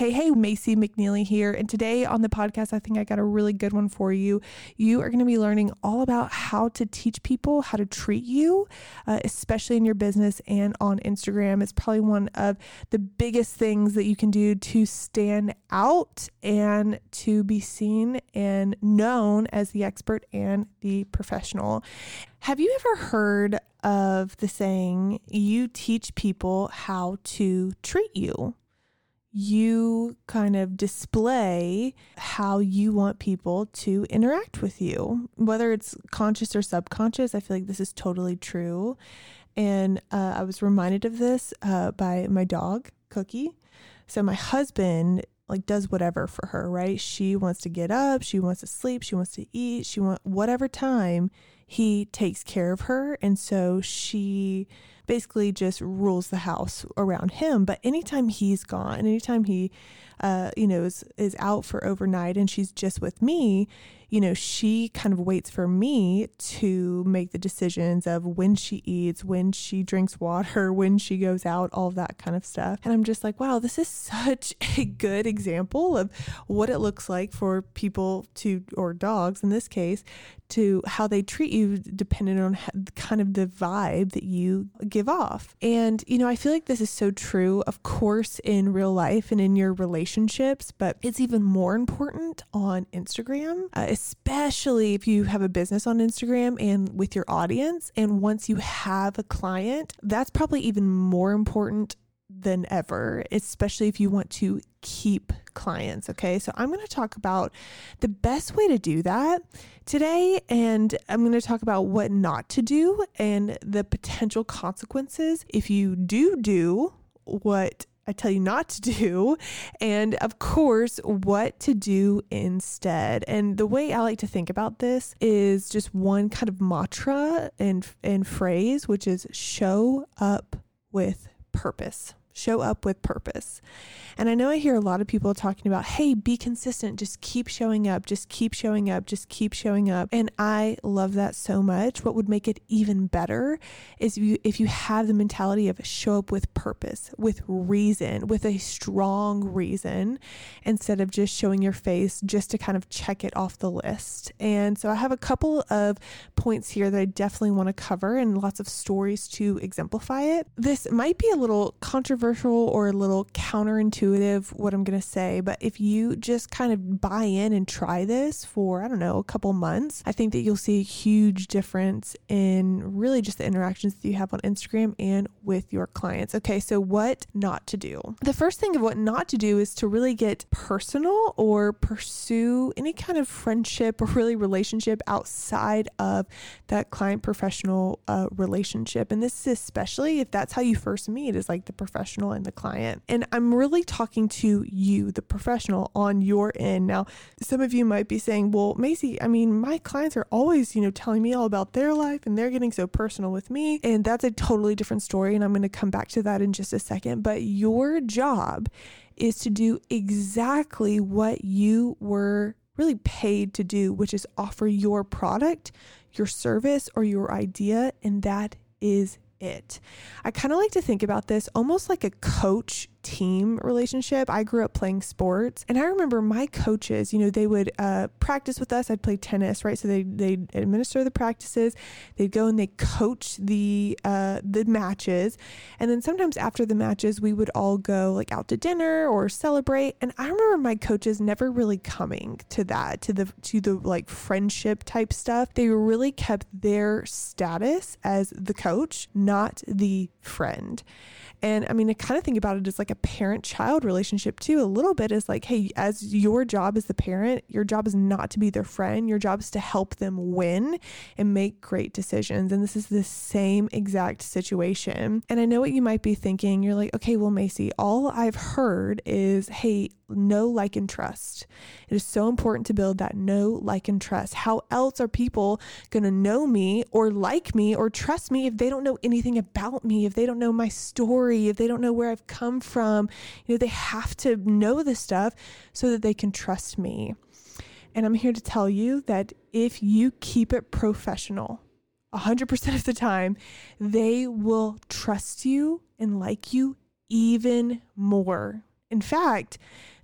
Hey, hey, Macy McNeely here. And today on the podcast, I think I got a really good one for you. You are going to be learning all about how to teach people how to treat you, uh, especially in your business and on Instagram. It's probably one of the biggest things that you can do to stand out and to be seen and known as the expert and the professional. Have you ever heard of the saying, you teach people how to treat you? You kind of display how you want people to interact with you, whether it's conscious or subconscious. I feel like this is totally true. And uh, I was reminded of this uh, by my dog, Cookie. So my husband like does whatever for her, right? She wants to get up, she wants to sleep, she wants to eat, she want whatever time he takes care of her. And so she basically just rules the house around him. But anytime he's gone, anytime he, uh, you know, is, is out for overnight and she's just with me, you know, she kind of waits for me to make the decisions of when she eats, when she drinks water, when she goes out, all that kind of stuff. And I'm just like, wow, this is such a good example of what it looks like for people to, or dogs in this case, to how they treat you depending on kind of the vibe that you give off. And, you know, I feel like this is so true, of course, in real life and in your relationships, but it's even more important on Instagram, uh, especially if you have a business on Instagram and with your audience. And once you have a client, that's probably even more important than ever, especially if you want to keep clients. Okay. So I'm going to talk about the best way to do that today. And I'm going to talk about what not to do and the potential consequences if you do do what I tell you not to do, and of course, what to do instead. And the way I like to think about this is just one kind of mantra and, and phrase, which is show up with purpose show up with purpose. And I know I hear a lot of people talking about, hey, be consistent, just keep showing up, just keep showing up, just keep showing up. And I love that so much. What would make it even better is if you if you have the mentality of show up with purpose, with reason, with a strong reason, instead of just showing your face just to kind of check it off the list. And so I have a couple of points here that I definitely want to cover and lots of stories to exemplify it. This might be a little controversial controversial or a little counterintuitive what I'm going to say, but if you just kind of buy in and try this for, I don't know, a couple months, I think that you'll see a huge difference in really just the interactions that you have on Instagram and with your clients. Okay, so what not to do? The first thing of what not to do is to really get personal or pursue any kind of friendship or really relationship outside of that client professional uh, relationship. And this is especially if that's how you first meet, is like the professional professional and the client. And I'm really talking to you, the professional, on your end. Now, some of you might be saying, well, Macy, I mean, my clients are always, you know, telling me all about their life and they're getting so personal with me. And that's a totally different story. And I'm going to come back to that in just a second. But your job is to do exactly what you were really paid to do, which is offer your product, your service, or your idea. And that is it. I kind of like to think about this almost like a coach team relationship. I grew up playing sports, and I remember my coaches, you know, they would uh, practice with us. I'd play tennis, right? So they they administer the practices, they'd go and they coach the uh, the matches, and then sometimes after the matches, we would all go like out to dinner or celebrate. And I remember my coaches never really coming to that, to the to the like friendship type stuff. They really kept their status as the coach, not the friend. And I mean, I kind of think about it as like a parent child relationship too, a little bit is like, hey, as your job as the parent, your job is not to be their friend. Your job is to help them win and make great decisions. And this is the same exact situation. And I know what you might be thinking. You're like, okay, well, Macy, all I've heard is, hey, know, like, and trust. It is so important to build that know, like, and trust. How else are people going to know me or like me or trust me if they don't know anything about me, if they don't know my story, if they don't know where I've come from? You know, they have to know this stuff so that they can trust me. And I'm here to tell you that if you keep it professional, 100% of the time, they will trust you and like you even more. In fact,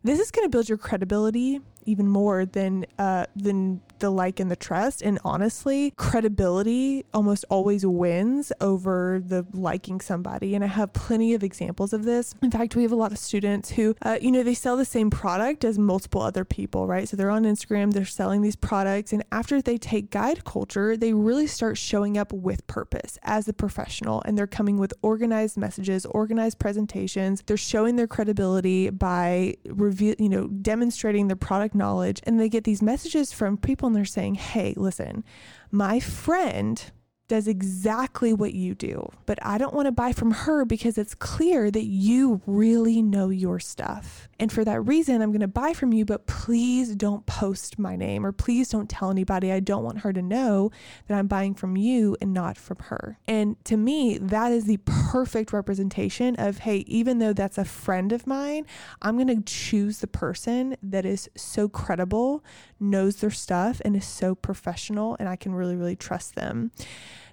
this is going to build your credibility even more than uh, than the like and the trust. And honestly, credibility almost always wins over the liking somebody. And I have plenty of examples of this. In fact, we have a lot of students who, uh, you know, they sell the same product as multiple other people, right? So they're on Instagram, they're selling these products. And after they take guide culture, they really start showing up with purpose as a professional. And they're coming with organized messages, organized presentations. They're showing their credibility by reveal, you know, demonstrating their product knowledge. And they get these messages from people people and they're saying, hey, listen, my friend does exactly what you do, but I don't want to buy from her because it's clear that you really know your stuff. And for that reason, I'm going to buy from you, but please don't post my name or please don't tell anybody. I don't want her to know that I'm buying from you and not from her. And to me, that is the perfect representation of, hey, even though that's a friend of mine, I'm going to choose the person that is so credible, knows their stuff, and is so professional, and I can really, really trust them.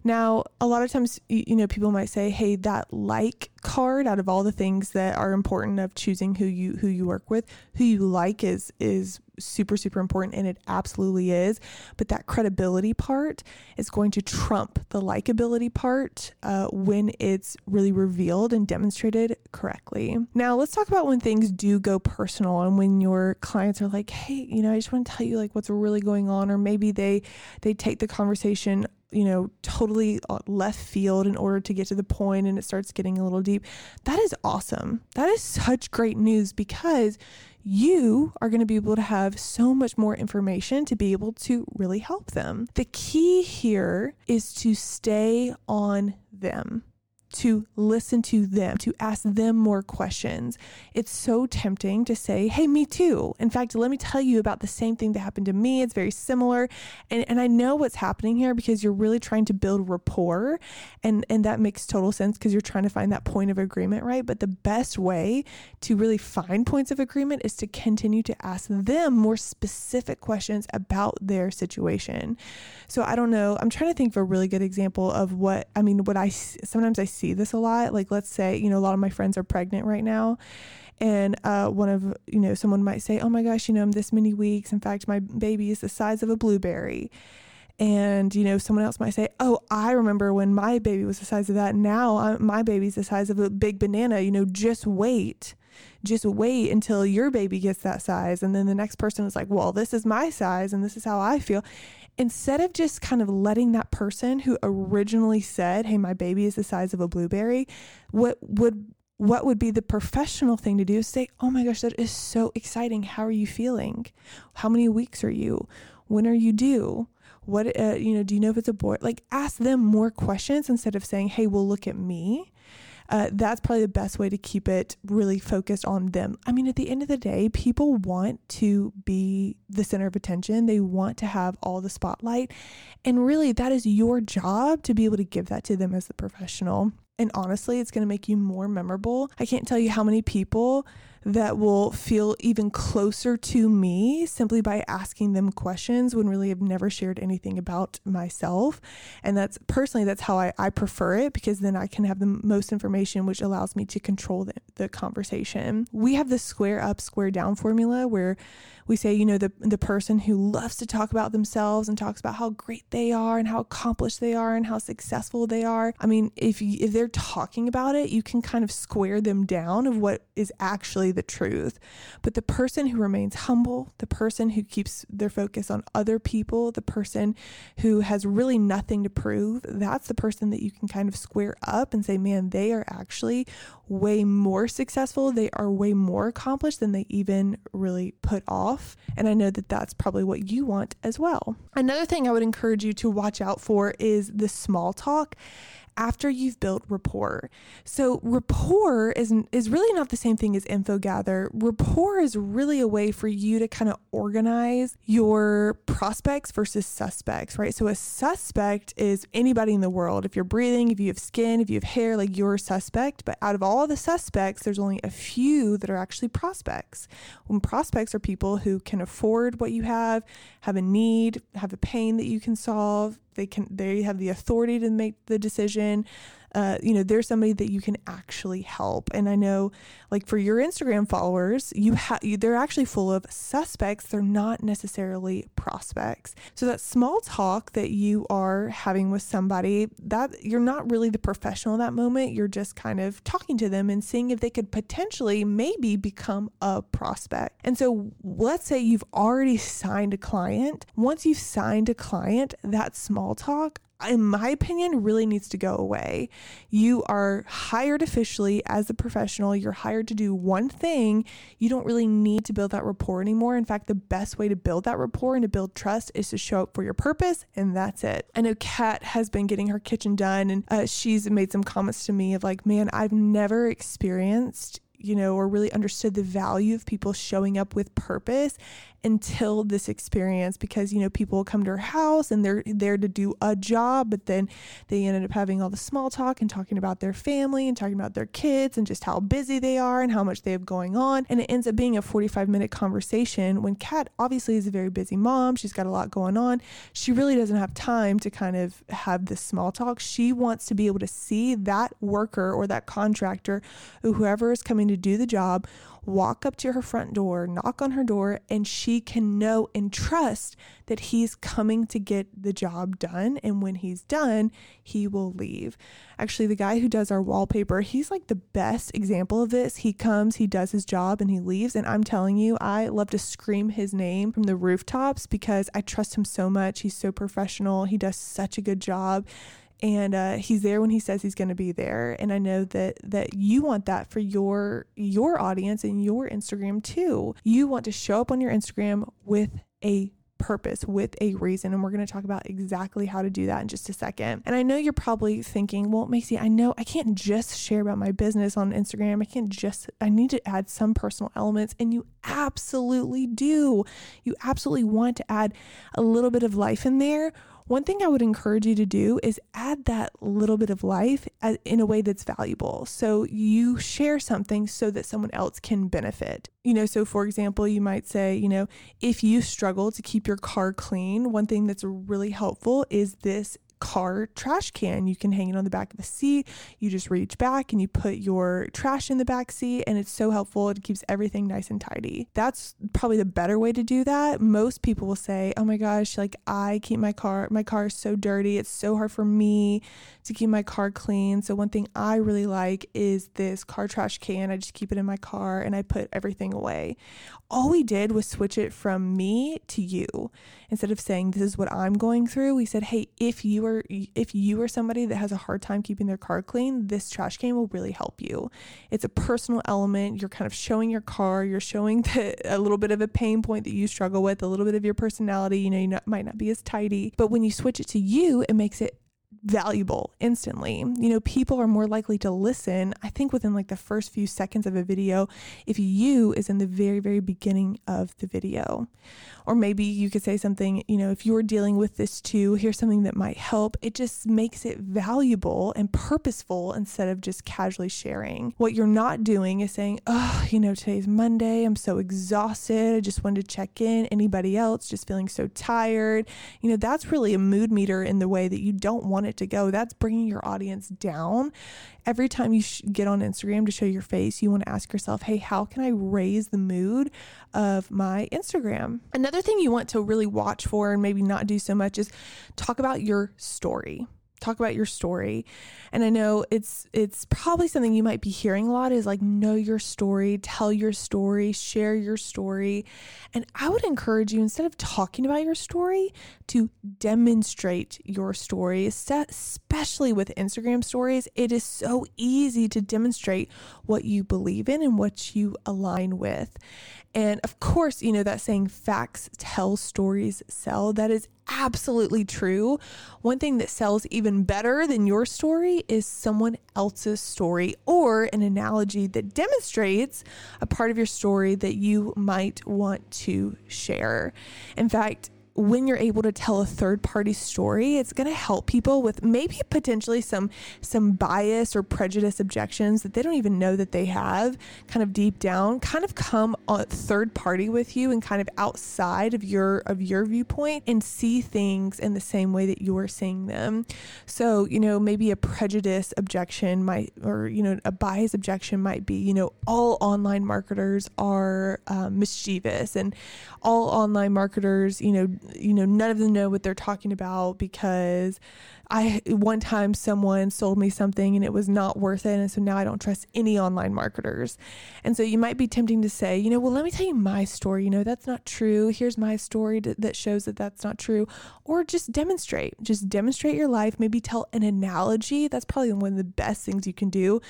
Now, a lot of times, you know, people might say, "Hey, that like card out of all the things that are important of choosing who you who you work with, who you like is is super super important and it absolutely is. But that credibility part is going to trump the likability part uh, when it's really revealed and demonstrated correctly. Now let's talk about when things do go personal and when your clients are like hey you know i just want to tell you like what's really going on or maybe they they take the conversation you know, totally uh, left field in order to get to the point and it starts getting a little deep. That is awesome. That is such great news because you are going to be able to have so much more information to be able to really help them. The key here is to stay on them to listen to them, to ask them more questions. It's so tempting to say, Hey, me too. In fact, let me tell you about the same thing that happened to me. It's very similar. And, and I know what's happening here because you're really trying to build rapport. And, and that makes total sense because you're trying to find that point of agreement, right? But the best way to really find points of agreement is to continue to ask them more specific questions about their situation. So I don't know. I'm trying to think of a really good example of what, I mean, what I sometimes I see see this a lot. Like, let's say, you know, a lot of my friends are pregnant right now. And uh, one of, you know, someone might say, oh my gosh, you know, I'm this many weeks. In fact, my baby is the size of a blueberry. And, you know, someone else might say, oh, I remember when my baby was the size of that. Now I'm, uh, my baby's the size of a big banana. You know, just wait. Just wait until your baby gets that size. And then the next person is like, well, this is my size and this is how I feel instead of just kind of letting that person who originally said, "Hey, my baby is the size of a blueberry," what would what would be the professional thing to do is say, "Oh my gosh, that is so exciting. How are you feeling? How many weeks are you? When are you due?" What uh, you know? Do you know if it's a boy? Like, ask them more questions instead of saying, "Hey, well, look at me." Uh, that's probably the best way to keep it really focused on them. I mean, at the end of the day, people want to be the center of attention, they want to have all the spotlight. And really, that is your job to be able to give that to them as the professional. And honestly, it's going to make you more memorable. I can't tell you how many people that will feel even closer to me simply by asking them questions when really I've never shared anything about myself. And that's personally, that's how I, I prefer it because then I can have the most information, which allows me to control the, the conversation. We have the square up, square down formula where we say, you know, the, the person who loves to talk about themselves and talks about how great they are and how accomplished they are and how successful they are. I mean, if if they're talking about it, you can kind of square them down of what is actually the truth. But the person who remains humble, the person who keeps their focus on other people, the person who has really nothing to prove, that's the person that you can kind of square up and say, man, they are actually way more successful. They are way more accomplished than they even really put off. And I know that that's probably what you want as well. Another thing I would encourage you to watch out for is the small talk after you've built rapport. So rapport is is really not the same thing as info gather. Rapport is really a way for you to kind of organize your prospects versus suspects, right? So a suspect is anybody in the world. If you're breathing, if you have skin, if you have hair, like you're a suspect. But out of all the suspects, there's only a few that are actually prospects. When prospects are people who can afford what you have, have a need, have a pain that you can solve, they can they have the authority to make the decision uh, you know there's somebody that you can actually help. And i know like for your instagram followers you have they're actually full of suspects. They're not necessarily prospects. So that small talk that you are having with somebody that you're not really the professional that moment. You're just kind of talking to them and seeing if they could potentially maybe become a prospect. And so let's say you've already signed a client. Once you've signed a client that small talk in my opinion, really needs to go away. You are hired officially as a professional. You're hired to do one thing. You don't really need to build that rapport anymore. In fact, the best way to build that rapport and to build trust is to show up for your purpose, and that's it. I know Kat has been getting her kitchen done, and uh, she's made some comments to me of like, man, I've never experienced you know, or really understood the value of people showing up with purpose until this experience because you know people come to her house and they're there to do a job but then they ended up having all the small talk and talking about their family and talking about their kids and just how busy they are and how much they have going on. And it ends up being a 45 minute conversation when Kat obviously is a very busy mom. She's got a lot going on. She really doesn't have time to kind of have this small talk. She wants to be able to see that worker or that contractor or whoever is coming to do the job walk up to her front door, knock on her door, and she can know and trust that he's coming to get the job done. And when he's done, he will leave. Actually, the guy who does our wallpaper, he's like the best example of this. He comes, he does his job, and he leaves. And I'm telling you, I love to scream his name from the rooftops because I trust him so much. He's so professional, he does such a good job and uh, he's there when he says he's going to be there and i know that that you want that for your your audience and your instagram too you want to show up on your instagram with a purpose with a reason. And we're going to talk about exactly how to do that in just a second. And I know you're probably thinking, well, Macy, I know I can't just share about my business on Instagram. I can't just, I need to add some personal elements. And you absolutely do. You absolutely want to add a little bit of life in there one thing I would encourage you to do is add that little bit of life in a way that's valuable. So you share something so that someone else can benefit. You know, so for example, you might say, you know, if you struggle to keep your car clean, one thing that's really helpful is this car trash can. You can hang it on the back of the seat. You just reach back and you put your trash in the back seat, and it's so helpful. It keeps everything nice and tidy. That's probably the better way to do that. Most people will say, "Oh my gosh, like I keep my car, my car is so dirty. It's so hard for me to keep my car clean." So one thing I really like is this car trash can. I just keep it in my car and I put everything away. All we did was switch it from me to you. Instead of saying this is what I'm going through, we said, "Hey, if you are if you are somebody that has a hard time keeping their car clean, this trash can will really help you. It's a personal element. You're kind of showing your car, you're showing the, a little bit of a pain point that you struggle with, a little bit of your personality. You know, you not, might not be as tidy, but when you switch it to you, it makes it valuable instantly. You know, people are more likely to listen, I think, within like the first few seconds of a video if you is in the very, very beginning of the video. Or maybe you could say something, you know, if you're dealing with this too, here's something that might help. It just makes it valuable and purposeful instead of just casually sharing. What you're not doing is saying, oh, you know, today's Monday. I'm so exhausted. I just wanted to check in. Anybody else just feeling so tired? You know, that's really a mood meter in the way that you don't want it to go. That's bringing your audience down. Every time you sh- get on Instagram to show your face, you want to ask yourself, hey, how can I raise the mood of my Instagram? Another thing you want to really watch for and maybe not do so much is talk about your story talk about your story. And I know it's it's probably something you might be hearing a lot is like know your story, tell your story, share your story. And I would encourage you instead of talking about your story to demonstrate your story, especially with Instagram stories. It is so easy to demonstrate what you believe in and what you align with. And of course, you know that saying facts tell, stories sell. That is absolutely true. One thing that sells even better than your story is someone else's story or an analogy that demonstrates a part of your story that you might want to share. In fact, when you're able to tell a third party story, it's going to help people with maybe potentially some some bias or prejudice objections that they don't even know that they have kind of deep down kind of come on third party with you and kind of outside of your of your viewpoint and see things in the same way that you're seeing them. So, you know, maybe a prejudice objection might or you know, a bias objection might be, you know, all online marketers are um, mischievous and all online marketers, you know, you know, none of them know what they're talking about because I one time someone sold me something and it was not worth it and so now I don't trust any online marketers. And so you might be tempting to say, you know, well let me tell you my story, you know, that's not true. Here's my story that shows that that's not true or just demonstrate. Just demonstrate your life, maybe tell an analogy. That's probably one of the best things you can do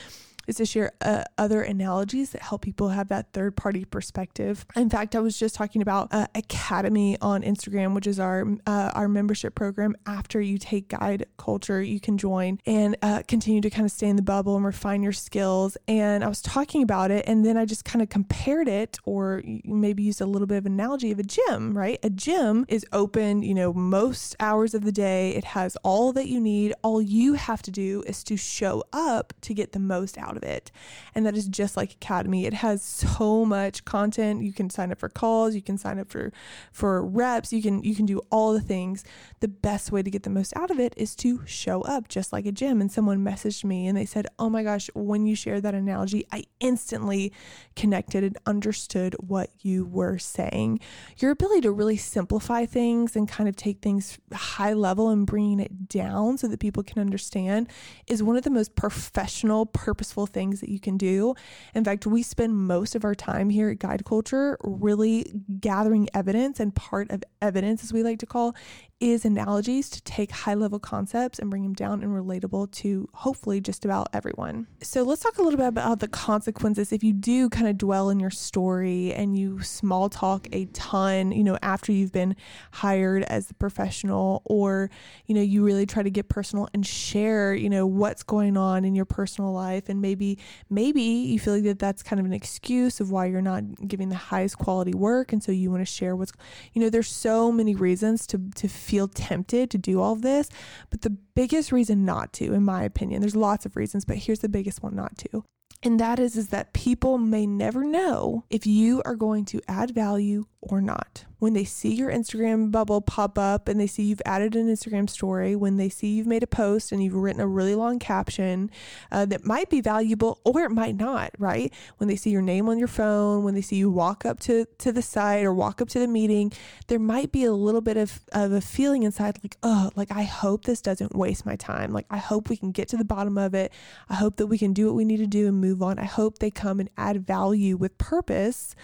is to share uh, other analogies that help people have that third party perspective. In fact, I was just talking about uh, Academy on Instagram, which is our uh, our membership program. After you take guide culture, you can join and uh, continue to kind of stay in the bubble and refine your skills. And I was talking about it, and then I just kind of compared it, or maybe used a little bit of analogy of a gym. Right, a gym is open, you know, most hours of the day. It has all that you need. All you have to do is to show up to get the most out out of it. And that is just like Academy. It has so much content. You can sign up for calls, you can sign up for for reps, you can you can do all the things. The best way to get the most out of it is to show up just like a gym. And someone messaged me and they said, "Oh my gosh, when you shared that analogy, I instantly connected and understood what you were saying." Your ability to really simplify things and kind of take things high level and bringing it down so that people can understand is one of the most professional, purposeful things that you can do. In fact, we spend most of our time here at Guide Culture really gathering evidence, and part of evidence, as we like to call, is analogies to take high level concepts and bring them down and relatable to hopefully just about everyone. So let's talk a little bit about the consequences if you do kind of dwell in your story and you small talk a ton, you know, after you've been hired as a professional, or, you know, you really try to get personal and share, you know, what's going on in your personal life. And maybe, maybe you feel like that that's kind of an excuse of why you're not giving the highest quality work. And so you want to share what's, you know, there's so many reasons to, to feel feel tempted to do all this. But the biggest reason not to, in my opinion, there's lots of reasons, but here's the biggest one not to. And that is is that people may never know if you are going to add value or not when they see your Instagram bubble pop up and they see you've added an Instagram story, when they see you've made a post and you've written a really long caption uh, that might be valuable or it might not, right? When they see your name on your phone, when they see you walk up to, to the site or walk up to the meeting, there might be a little bit of, of a feeling inside like, oh, like I hope this doesn't waste my time. Like I hope we can get to the bottom of it. I hope that we can do what we need to do and move on. I hope they come and add value with purpose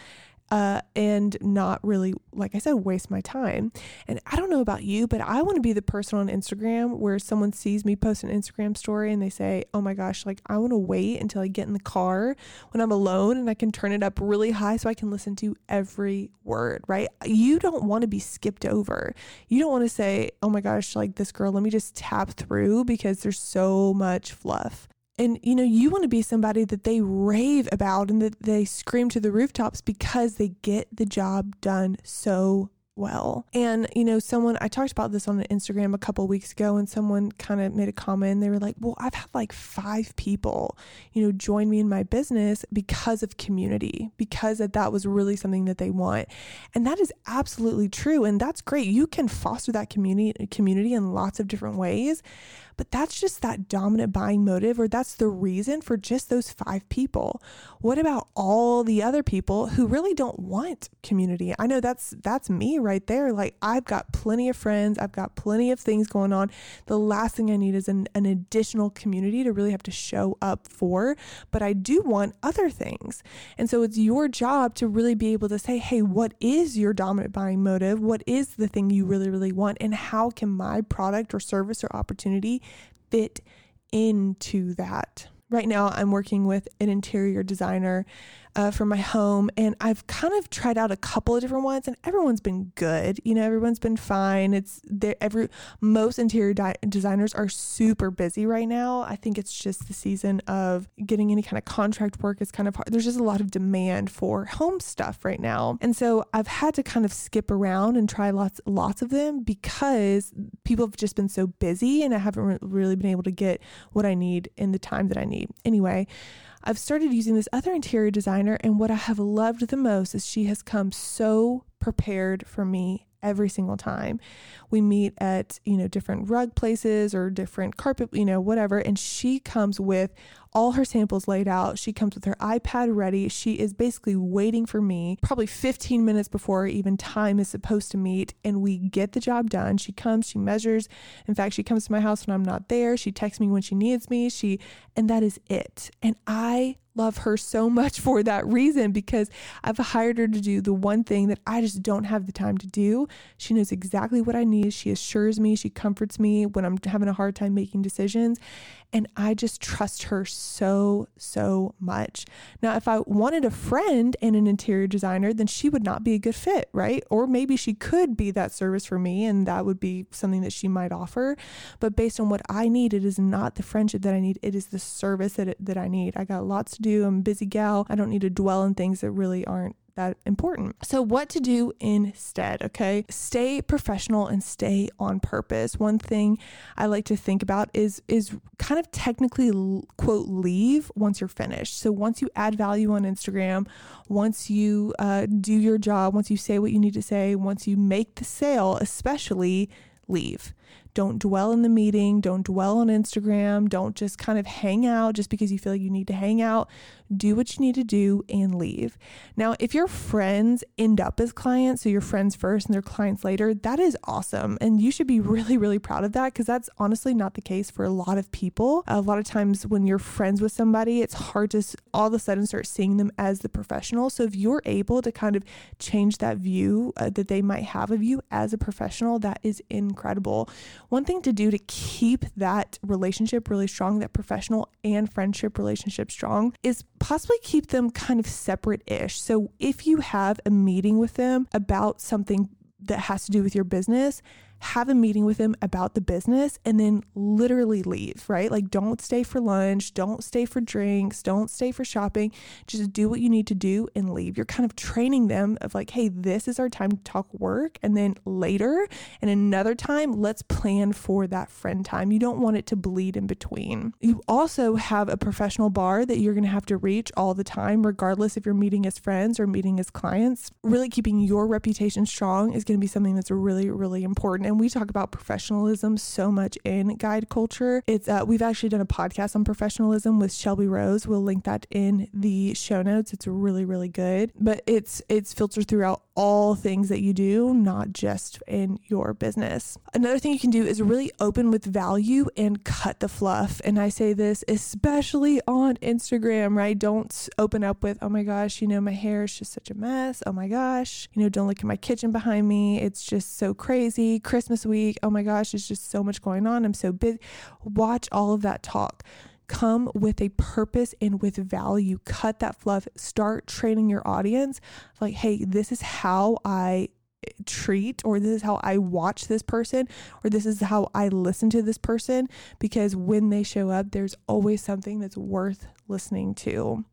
uh, and not really, like I said, waste my time. And I don't know about you, but I want to be the person on Instagram where someone sees me post an Instagram story and they say, oh my gosh, like I want to wait until I get in the car when I'm alone and I can turn it up really high so I can listen to every word, right? You don't want to be skipped over. You don't want to say, oh my gosh, like this girl, let me just tap through because there's so much fluff. And you know, you want to be somebody that they rave about and that they scream to the rooftops because they get the job done so well. And, you know, someone, I talked about this on Instagram a couple weeks ago, and someone kind of made a comment. They were like, Well, I've had like five people, you know, join me in my business because of community, because that, that was really something that they want. And that is absolutely true. And that's great. You can foster that community community in lots of different ways but that's just that dominant buying motive, or that's the reason for just those five people. What about all the other people who really don't want community? I know that's that's me right there. Like I've got plenty of friends, I've got plenty of things going on. The last thing I need is an, an additional community to really have to show up for, but I do want other things. And so it's your job to really be able to say, hey, what is your dominant buying motive? What is the thing you really, really want? And how can my product or service or opportunity fit into that. Right now, I'm working with an interior designer uh, for my home. And I've kind of tried out a couple of different ones, and everyone's been good. You know, everyone's been fine. It's there every most interior di- designers are super busy right now. I think it's just the season of getting any kind of contract work is kind of hard. There's just a lot of demand for home stuff right now, and so I've had to kind of skip around and try lots lots of them because people have just been so busy, and I haven't re- really been able to get what I need in the time that I need. Anyway. I've started using this other interior designer, and what I have loved the most is she has come so prepared for me every single time. We meet at, you know, different rug places or different carpet, you know, whatever. And she comes with all her samples laid out. She comes with her iPad ready. She is basically waiting for me probably 15 minutes before even time is supposed to meet. And we get the job done. She comes, she measures. In fact, she comes to my house when I'm not there. She texts me when she needs me. She, and that is it. And I love her so much for that reason because I've hired her to do the one thing that I just don't have the time to do. She knows exactly what I need. She assures me, she comforts me when I'm having a hard time making decisions. And I just trust her so, so much. Now, if I wanted a friend and an interior designer, then she would not be a good fit, right? Or maybe she could be that service for me and that would be something that she might offer. But based on what I need, it is not the friendship that I need, it is the service that, it, that I need. I got lots to do. I'm a busy gal. I don't need to dwell on things that really aren't that important. So, what to do instead, okay? Stay professional and stay on purpose. One thing I like to think about is is kind of technically quote leave once you're finished. So, once you add value on Instagram, once you uh, do your job, once you say what you need to say, once you make the sale, especially leave. Don't dwell in the meeting. Don't dwell on Instagram. Don't just kind of hang out just because you feel you need to hang out. Do what you need to do and leave. Now, if your friends end up as clients, so your friends first and their clients later, that is awesome. And you should be really, really proud of that because that's honestly not the case for a lot of people. A lot of times when you're friends with somebody, it's hard to all of a sudden start seeing them as the professional. So if you're able to kind of change that view uh, that they might have of you as a professional, that is incredible. One thing to do to keep that relationship really strong, that professional and friendship relationship strong, is possibly keep them kind of separate ish. So if you have a meeting with them about something that has to do with your business, have a meeting with them about the business and then literally leave, right? Like, don't stay for lunch, don't stay for drinks, don't stay for shopping. Just do what you need to do and leave. You're kind of training them of like, hey, this is our time to talk work. And then later and another time, let's plan for that friend time. You don't want it to bleed in between. You also have a professional bar that you're going to have to reach all the time, regardless if you're meeting as friends or meeting as clients. Really keeping your reputation strong is going to be something that's really, really important and we talk about professionalism so much in guide culture. It's uh, we've actually done a podcast on professionalism with Shelby Rose. We'll link that in the show notes. It's really really good, but it's it's filtered throughout all things that you do, not just in your business. Another thing you can do is really open with value and cut the fluff. And I say this especially on Instagram, right? Don't open up with, oh my gosh, you know, my hair is just such a mess. Oh my gosh, you know, don't look at my kitchen behind me. It's just so crazy. Christmas week, oh my gosh, there's just so much going on. I'm so busy. Watch all of that talk come with a purpose and with value. Cut that fluff. Start training your audience like, hey, this is how I treat or this is how I watch this person or this is how I listen to this person because when they show up there's always something that's worth listening to.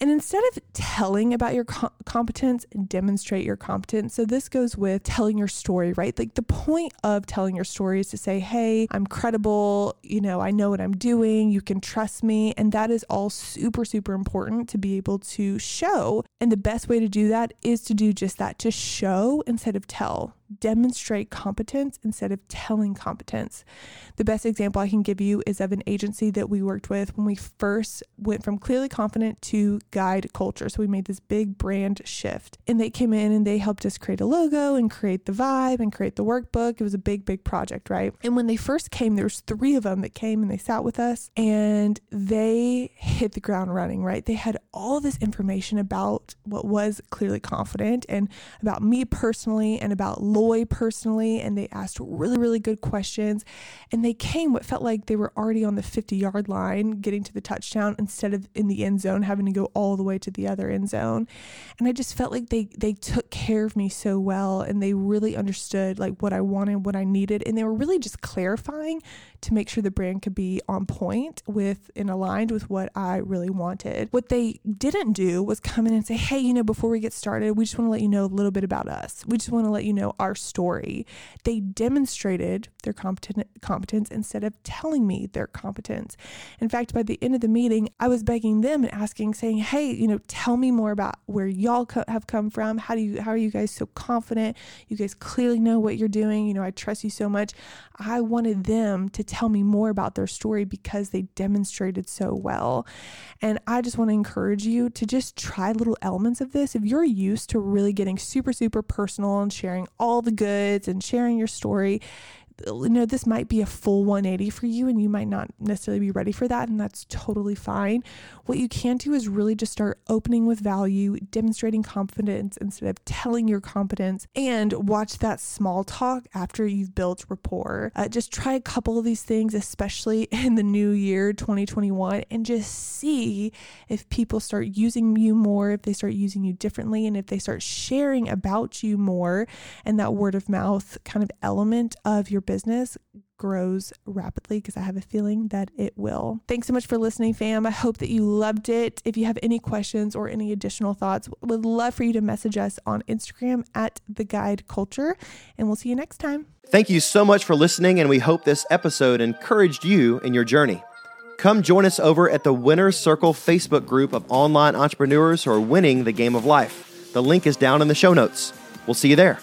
And instead of telling about your co- competence, demonstrate your competence. So this goes with telling your story, right? Like the point of telling your story is to say, "Hey, I'm credible, you know, I know what I'm doing, you can trust me." And that is all super super important to be able to show. And the best way to do that is to do just that, to show instead of tell demonstrate competence instead of telling competence. The best example I can give you is of an agency that we worked with when we first went from clearly confident to guide culture. So we made this big brand shift. And they came in and they helped us create a logo and create the vibe and create the workbook. It was a big, big project, right? And when they first came, there was three of them that came and they sat with us and they hit the ground running, right? They had all this information about what was clearly confident and about me personally and about Personally, and they asked really, really good questions. And they came what felt like they were already on the 50 yard line getting to the touchdown instead of in the end zone, having to go all the way to the other end zone. And I just felt like they they took care of me so well and they really understood like what I wanted, what I needed. And they were really just clarifying to make sure the brand could be on point with and aligned with what I really wanted. What they didn't do was come in and say, hey, you know, before we get started, we just want to let you know a little bit about us. We just want to let you know our story. They demonstrated their competent, competence instead of telling me their competence. In fact, by the end of the meeting, I was begging them and asking, saying, hey, you know, tell me more about where y'all co- have come from. How do you, how are you guys so confident? You guys clearly know what you're doing. You know, I trust you so much. I wanted them to tell me more about their story because they demonstrated so well. And I just want to encourage you to just try little elements of this. If you're used to really getting super, super personal and sharing all the goods and sharing your story, you know, this might be a full 180 for you and you might not necessarily be ready for that, and that's totally fine. What you can do is really just start opening with value, demonstrating confidence instead of telling your competence, and watch that small talk after you've built rapport. Uh, just try a couple of these things, especially in the new year 2021, and just see if people start using you more, if they start using you differently, and if they start sharing about you more, and that word of mouth kind of element of your business grows rapidly because I have a feeling that it will. Thanks so much for listening, fam. I hope that you loved it. If you have any questions or any additional thoughts, would love for you to message us on Instagram at the guide culture, and we'll see you next time. Thank you so much for listening, and we hope this episode encouraged you in your journey. Come join us over at the Winner's Circle Facebook group of online entrepreneurs who are winning the game of life. The link is down in the show notes. We'll see you there.